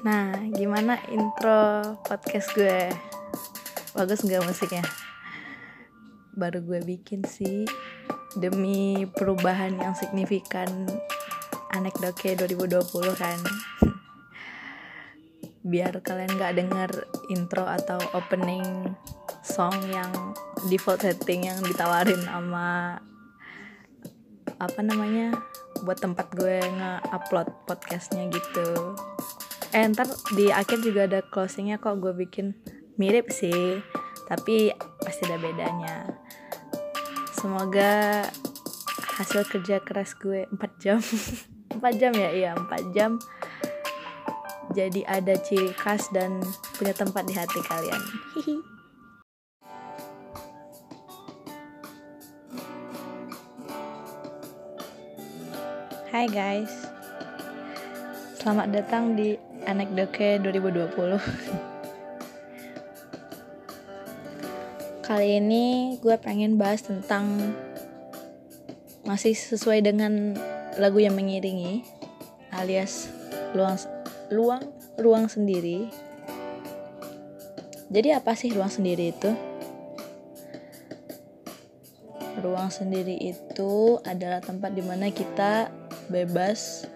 Nah, gimana intro podcast gue? Bagus nggak musiknya? Baru gue bikin sih demi perubahan yang signifikan anekdote 2020 kan. Biar kalian nggak denger intro atau opening song yang default setting yang ditawarin sama apa namanya buat tempat gue nge-upload podcastnya gitu eh ntar di akhir juga ada closingnya kok gue bikin mirip sih tapi pasti ada bedanya. Semoga hasil kerja keras gue 4 jam. 4 jam ya? Iya 4 jam. Jadi ada ciri khas dan punya tempat di hati kalian. Hihi. Hai guys. Selamat datang di Anekdote 2020 Kali ini gue pengen bahas tentang Masih sesuai dengan lagu yang mengiringi Alias luang, luang, ruang sendiri Jadi apa sih ruang sendiri itu? Ruang sendiri itu adalah tempat di mana kita bebas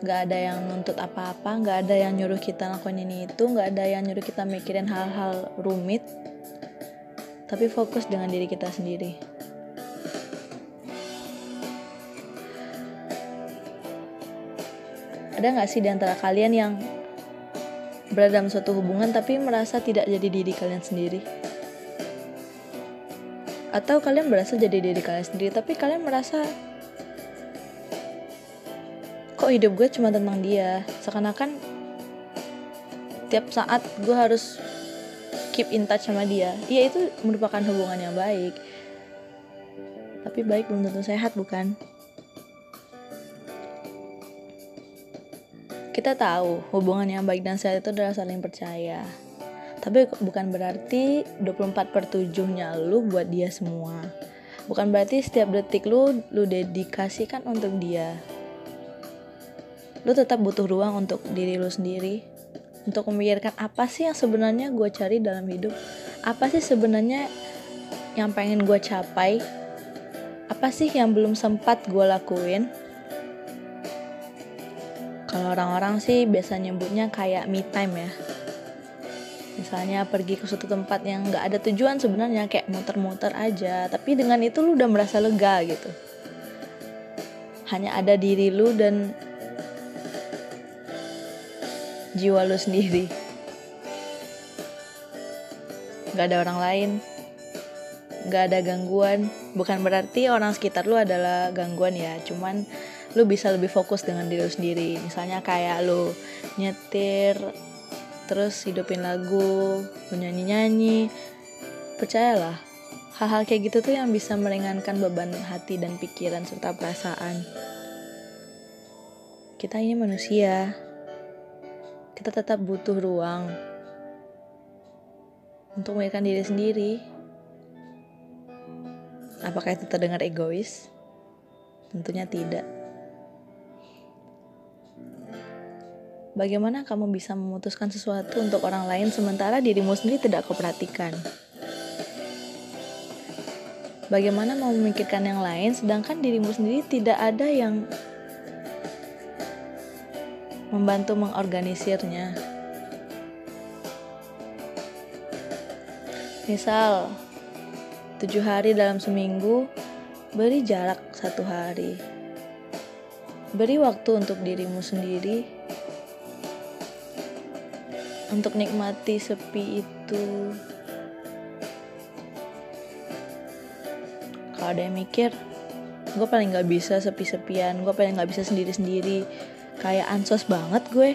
nggak ada yang nuntut apa-apa nggak ada yang nyuruh kita lakukan ini itu nggak ada yang nyuruh kita mikirin hal-hal rumit. Tapi fokus dengan diri kita sendiri. Ada nggak sih di antara kalian yang berada dalam suatu hubungan tapi merasa tidak jadi diri kalian sendiri? Atau kalian berasa jadi diri kalian sendiri tapi kalian merasa kok hidup gue cuma tentang dia. Seakan-akan tiap saat gue harus keep in touch sama dia. Iya itu merupakan hubungan yang baik. Tapi baik belum tentu sehat bukan? Kita tahu hubungan yang baik dan sehat itu adalah saling percaya. Tapi bukan berarti 24 per 7 nya lu buat dia semua. Bukan berarti setiap detik lu lu dedikasikan untuk dia lu tetap butuh ruang untuk diri lu sendiri. Untuk memikirkan apa sih yang sebenarnya gue cari dalam hidup? Apa sih sebenarnya yang pengen gue capai? Apa sih yang belum sempat gue lakuin? Kalau orang-orang sih biasa nyebutnya kayak me time ya. Misalnya pergi ke suatu tempat yang nggak ada tujuan sebenarnya kayak muter-muter aja. Tapi dengan itu lu udah merasa lega gitu. Hanya ada diri lu dan jiwa lu sendiri. Gak ada orang lain. Gak ada gangguan. Bukan berarti orang sekitar lu adalah gangguan ya. Cuman lu bisa lebih fokus dengan diri lu sendiri. Misalnya kayak lu nyetir Terus hidupin lagu Lu nyanyi-nyanyi. Percayalah Hal-hal kayak gitu tuh yang bisa meringankan beban hati dan pikiran serta perasaan. Kita ini manusia kita tetap butuh ruang untuk memikirkan diri sendiri. Apakah itu terdengar egois? Tentunya tidak. Bagaimana kamu bisa memutuskan sesuatu untuk orang lain sementara dirimu sendiri tidak kau perhatikan? Bagaimana mau memikirkan yang lain sedangkan dirimu sendiri tidak ada yang membantu mengorganisirnya. Misal, tujuh hari dalam seminggu, beri jarak satu hari. Beri waktu untuk dirimu sendiri, untuk nikmati sepi itu. Kalau ada yang mikir, gue paling gak bisa sepi-sepian, gue paling gak bisa sendiri-sendiri kayak ansos banget gue.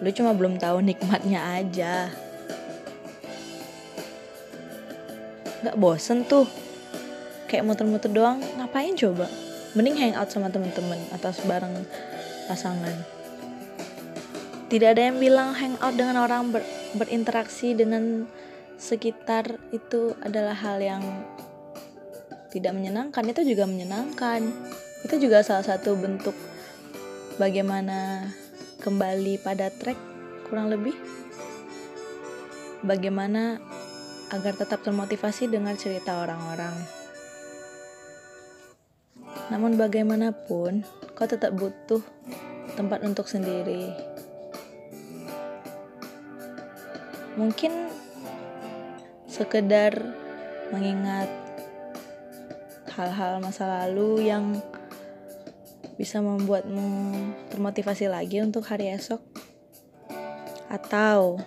Lu cuma belum tahu nikmatnya aja. Nggak bosen tuh. Kayak muter-muter doang. Ngapain coba? Mending hangout sama temen-temen atau bareng pasangan. Tidak ada yang bilang hangout dengan orang ber, berinteraksi dengan sekitar itu adalah hal yang tidak menyenangkan. Itu juga menyenangkan. Itu juga salah satu bentuk bagaimana kembali pada track kurang lebih? Bagaimana agar tetap termotivasi dengar cerita orang-orang? Namun bagaimanapun kau tetap butuh tempat untuk sendiri. Mungkin sekedar mengingat hal-hal masa lalu yang bisa membuatmu termotivasi lagi untuk hari esok? Atau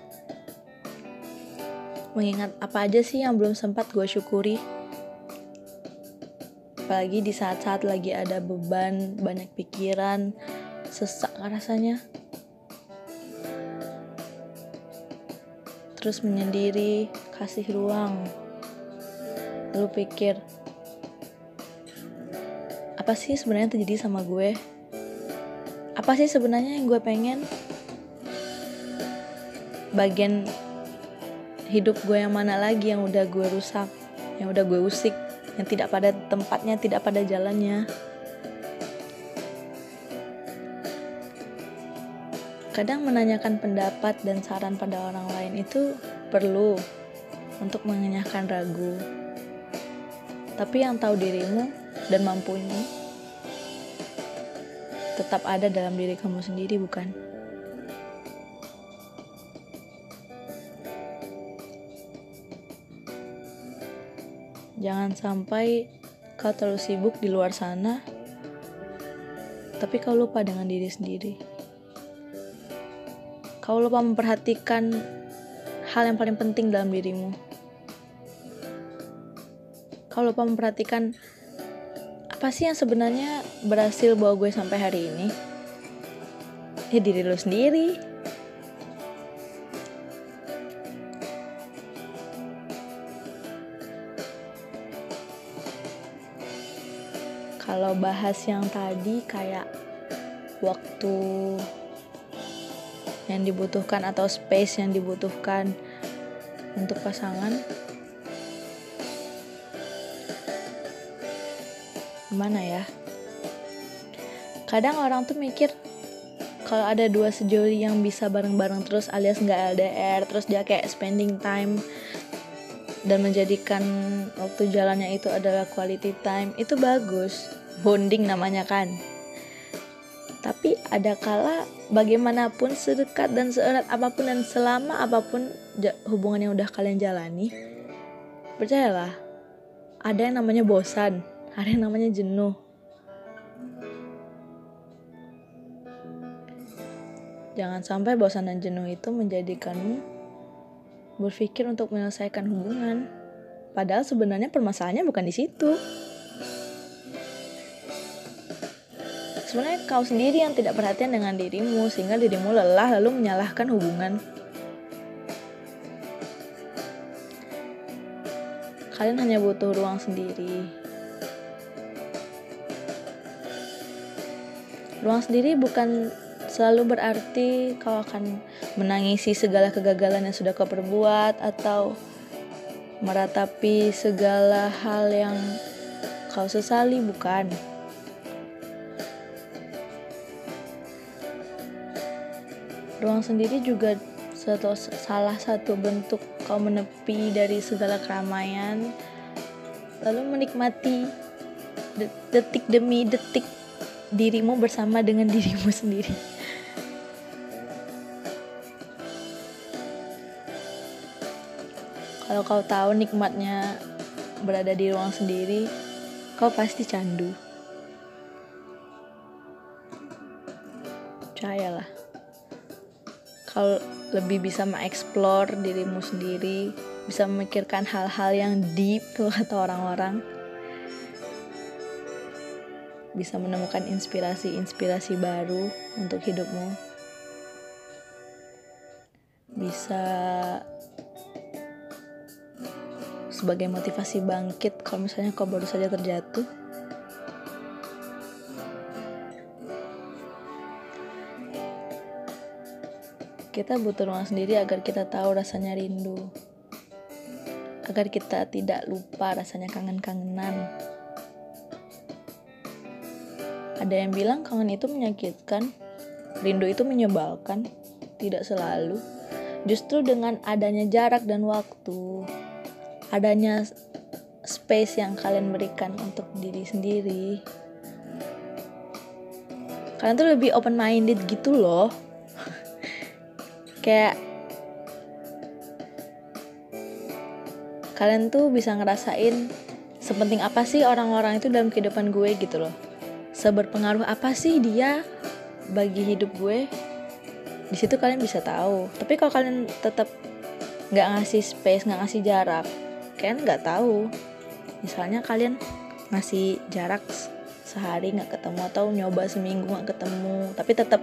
mengingat apa aja sih yang belum sempat gue syukuri? Apalagi di saat-saat lagi ada beban banyak pikiran sesak rasanya. Terus menyendiri kasih ruang. Lalu pikir apa sih sebenarnya terjadi sama gue apa sih sebenarnya yang gue pengen bagian hidup gue yang mana lagi yang udah gue rusak yang udah gue usik yang tidak pada tempatnya, tidak pada jalannya. Kadang menanyakan pendapat dan saran pada orang lain itu perlu untuk mengenyahkan ragu. Tapi yang tahu dirimu dan mampunya tetap ada dalam diri kamu sendiri, bukan? Jangan sampai kau terlalu sibuk di luar sana, tapi kau lupa dengan diri sendiri. Kau lupa memperhatikan hal yang paling penting dalam dirimu. Kau lupa memperhatikan apa sih yang sebenarnya berhasil bawa gue sampai hari ini? Ya diri lo sendiri. kalau bahas yang tadi kayak waktu yang dibutuhkan atau space yang dibutuhkan untuk pasangan gimana ya? Kadang orang tuh mikir kalau ada dua sejoli yang bisa bareng-bareng terus alias nggak LDR terus dia kayak spending time dan menjadikan waktu jalannya itu adalah quality time itu bagus. Bonding namanya kan. Tapi ada kala bagaimanapun sedekat dan seerat apa pun dan selama apa pun hubungan yang udah kalian jalani percayalah ada yang namanya bosan ada yang namanya jenuh jangan sampai bosan dan jenuh itu menjadikanmu berpikir untuk menyelesaikan hubungan. Padahal sebenarnya permasalahannya bukan di situ. Sebenarnya kau sendiri yang tidak perhatian dengan dirimu sehingga dirimu lelah lalu menyalahkan hubungan. Kalian hanya butuh ruang sendiri. Ruang sendiri bukan selalu berarti kau akan menangisi segala kegagalan yang sudah kau perbuat atau meratapi segala hal yang kau sesali bukan. Ruang sendiri juga satu, salah satu bentuk kau menepi dari segala keramaian. Lalu menikmati detik demi detik dirimu bersama dengan dirimu sendiri Kalau kau tahu nikmatnya berada di ruang sendiri, kau pasti candu. Percayalah. Kau lebih bisa mengeksplor dirimu sendiri, bisa memikirkan hal-hal yang deep kata orang-orang. Bisa menemukan inspirasi-inspirasi baru untuk hidupmu. Bisa sebagai motivasi bangkit kalau misalnya kau baru saja terjatuh. Kita butuh ruang sendiri agar kita tahu rasanya rindu. Agar kita tidak lupa rasanya kangen-kangenan Ada yang bilang kangen itu menyakitkan, rindu itu menyebalkan, tidak selalu. Justru dengan adanya jarak dan waktu, adanya space yang kalian berikan untuk diri sendiri, kalian tuh lebih open minded gitu loh. Kayak kalian tuh bisa ngerasain sepenting apa sih orang-orang itu dalam kehidupan gue gitu loh seberpengaruh apa sih dia bagi hidup gue? Di situ kalian bisa tahu. Tapi kalau kalian tetap nggak ngasih space nggak ngasih jarak kalian nggak tahu. Misalnya kalian ngasih jarak sehari nggak ketemu atau nyoba seminggu nggak ketemu tapi tetap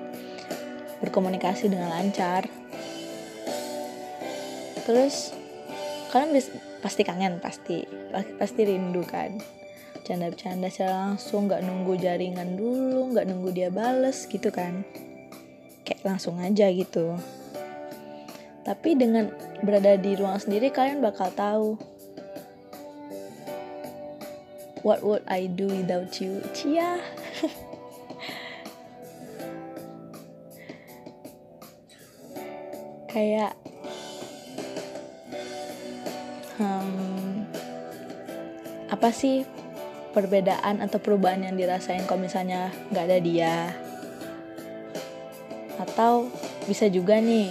berkomunikasi dengan lancar. Terus kalian bisa pasti kangen pasti pasti rindu kan bercanda-bercanda secara langsung nggak nunggu jaringan dulu nggak nunggu dia bales gitu kan. Kayak langsung aja gitu. Tapi dengan berada di ruang sendiri kalian bakal tahu. What would I do without you? Cia. Kayak hmm, apa sih perbedaan atau perubahan yang dirasain kalau misalnya nggak ada dia. Atau bisa juga nih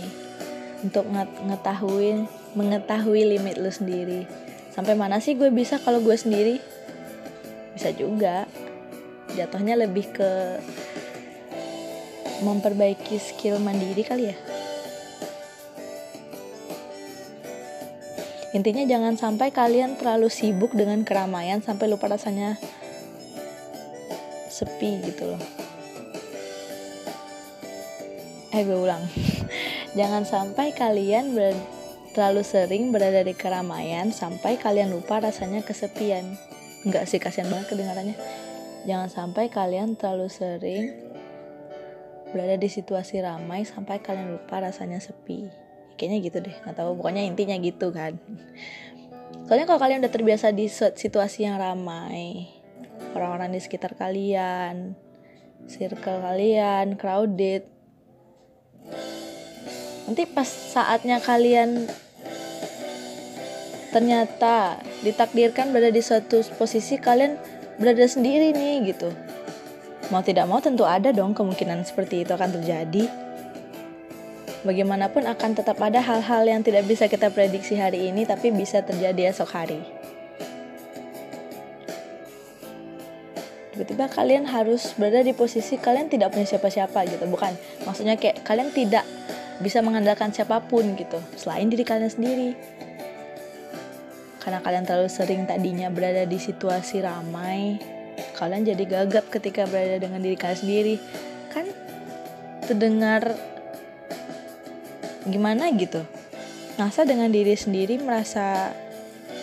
untuk ngetahuin mengetahui limit lu sendiri. Sampai mana sih gue bisa kalau gue sendiri? Bisa juga. Jatuhnya lebih ke memperbaiki skill mandiri kali ya Intinya jangan sampai kalian terlalu sibuk dengan keramaian sampai lupa rasanya sepi gitu loh. Eh gue ulang. jangan sampai kalian ber terlalu sering berada di keramaian sampai kalian lupa rasanya kesepian. Enggak sih kasihan banget kedengarannya. Jangan sampai kalian terlalu sering berada di situasi ramai sampai kalian lupa rasanya sepi kayaknya gitu deh nggak tahu pokoknya intinya gitu kan. Soalnya kalau kalian udah terbiasa di situasi yang ramai orang-orang di sekitar kalian circle kalian crowded nanti pas saatnya kalian ternyata ditakdirkan berada di suatu posisi kalian berada sendiri nih gitu. Mau tidak mau tentu ada dong kemungkinan seperti itu akan terjadi bagaimanapun akan tetap ada hal-hal yang tidak bisa kita prediksi hari ini tapi bisa terjadi esok hari. Tiba-tiba kalian harus berada di posisi kalian tidak punya siapa-siapa gitu, bukan? Maksudnya kayak kalian tidak bisa mengandalkan siapa pun gitu selain diri kalian sendiri. Karena kalian terlalu sering tadinya berada di situasi ramai, kalian jadi gagap ketika berada dengan diri kalian sendiri. Kan terdengar gimana gitu. Masa dengan diri sendiri merasa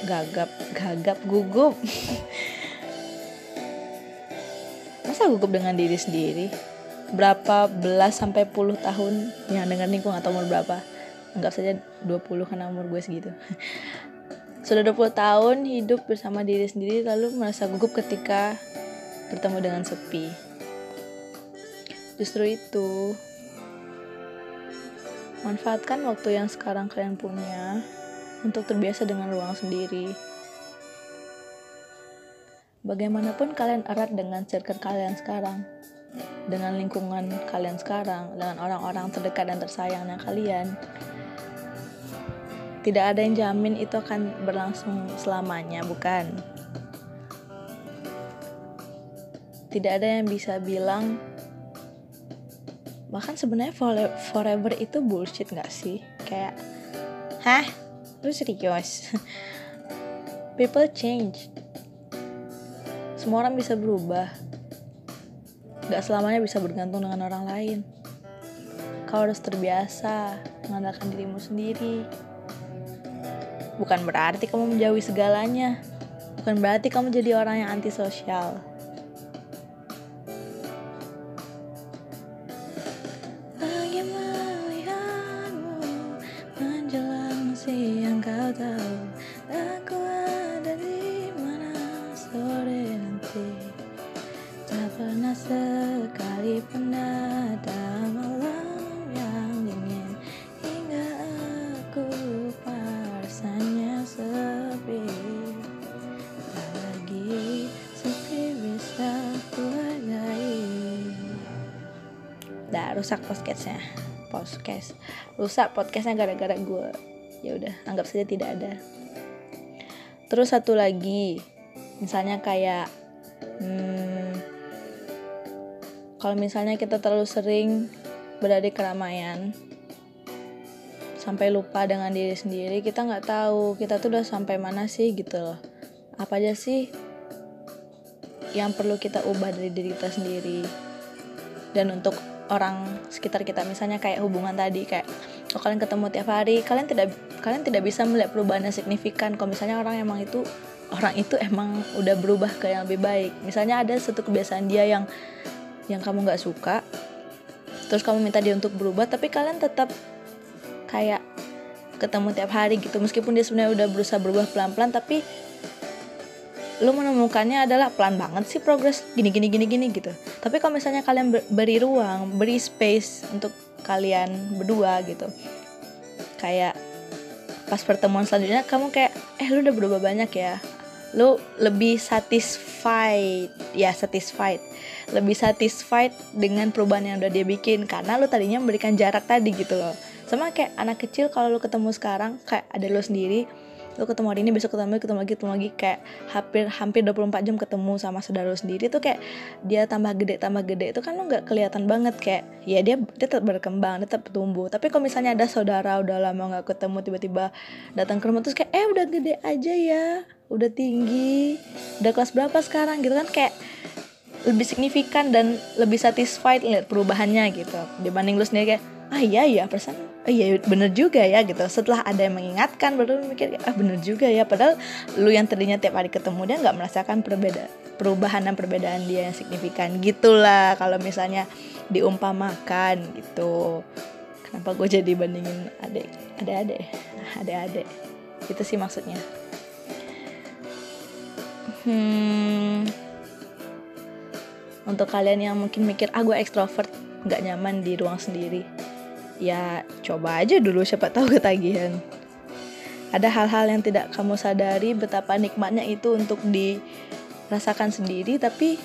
gagap gagap gugup. Masa gugup dengan diri sendiri? Berapa belas sampai puluh tahun yang dengar nih gue gak tau umur berapa? Anggap saja 20 karena umur gue segitu. Sudah 20 tahun hidup bersama diri sendiri lalu merasa gugup ketika bertemu dengan sepi. Justru itu Manfaatkan waktu yang sekarang kalian punya untuk terbiasa dengan ruang sendiri. Bagaimanapun kalian erat dengan circle kalian sekarang, dengan lingkungan kalian sekarang, dengan orang-orang terdekat dan tersayangnya kalian, tidak ada yang jamin itu akan berlangsung selamanya, bukan? Tidak ada yang bisa bilang bahkan sebenarnya forever itu bullshit nggak sih? Kayak hah? Lu serius? People change. Semua orang bisa berubah. Nggak selamanya bisa bergantung dengan orang lain. Kau harus terbiasa mengandalkan dirimu sendiri. Bukan berarti kamu menjauhi segalanya. Bukan berarti kamu jadi orang yang antisosial Tak pernah ada malam yang dingin. Hingga aku lupa rasanya sepi. Tak lagi sepi bisa kuhargai Dah rusak podcastnya. Podcast. Rusak podcastnya gara-gara gue ya udah anggap saja tidak ada. Terus satu lagi. Misalnya kayak hmm, kalau misalnya kita terlalu sering berada di keramaian sampai lupa dengan diri sendiri kita nggak tahu kita tuh udah sampai mana sih gitu loh. Apa aja sih yang perlu kita ubah dari diri kita sendiri? Dan untuk orang sekitar kita misalnya kayak hubungan tadi kayak kalau kalian ketemu tiap hari kalian tidak kalian tidak bisa melihat perubahan yang signifikan. Kalau misalnya orang emang itu orang itu emang udah berubah ke yang lebih baik. Misalnya ada satu kebiasaan dia yang yang kamu nggak suka terus kamu minta dia untuk berubah tapi kalian tetap kayak ketemu tiap hari gitu. Meskipun dia sebenarnya udah berusaha berubah pelan-pelan tapi lu menemukannya adalah pelan banget sih progres gini gini gini gini gitu. Tapi kalau misalnya kalian beri ruang beri space untuk kalian berdua gitu kayak pas pertemuan selanjutnya kamu kayak eh lu udah berubah banyak ya lu lebih satisfied. Ya satisfied. Lebih satisfied dengan perubahan yang udah dia bikin. Karena lu tadinya memberikan jarak tadi gitu loh. Sama kayak anak kecil kalau lu ketemu sekarang kayak ada lu sendiri lu ketemu hari ini besok ketemu ketemu lagi ketemu lagi. Kayak hampir hampir 24 jam ketemu sama saudara lu sendiri. Tuh kayak dia tambah gede tambah gede. Itu kan lu nggak kelihatan banget. Kayak ya dia dia tetap berkembang dia tetap tumbuh. Tapi kalau misalnya ada saudara udah lama nggak ketemu tiba-tiba datang ke rumah terus kayak eh udah gede aja ya. Udah tinggi. Udah kelas berapa sekarang? Gitu kan kayak lebih signifikan dan lebih satisfied lihat perubahannya gitu. Dibanding lu sendiri kayak ah iya iya persen oh iya bener juga ya gitu. Setelah ada yang mengingatkan baru mikir ah bener juga ya. Padahal lu yang tadinya tiap hari ketemu dia nggak merasakan perbeda perubahan dan perbedaan dia yang signifikan. Gitulah kalau misalnya diumpamakan gitu. Kenapa gue jadi bandingin adik adik-adik adik-adik itu sih maksudnya. Hmm. Untuk kalian yang mungkin mikir ah gue ekstrovert nggak nyaman di ruang sendiri ya coba aja dulu siapa tahu ketagihan. Ada hal-hal yang tidak kamu sadari betapa nikmatnya itu untuk dirasakan sendiri tapi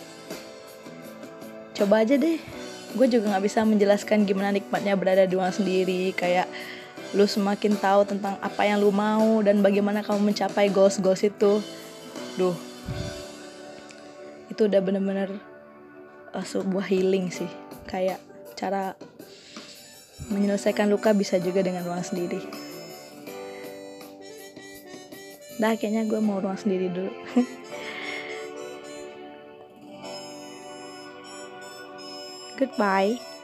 coba aja deh. Gue juga nggak bisa menjelaskan gimana nikmatnya berada di ruang sendiri. Kayak lu semakin tahu tentang apa yang lu mau dan bagaimana kamu mencapai goals goals itu. Duh. Itu udah bener-bener uh, sebuah healing sih. Kayak cara menyelesaikan luka bisa juga dengan ruang sendiri. Dah kayaknya gue mau ruang sendiri dulu. Goodbye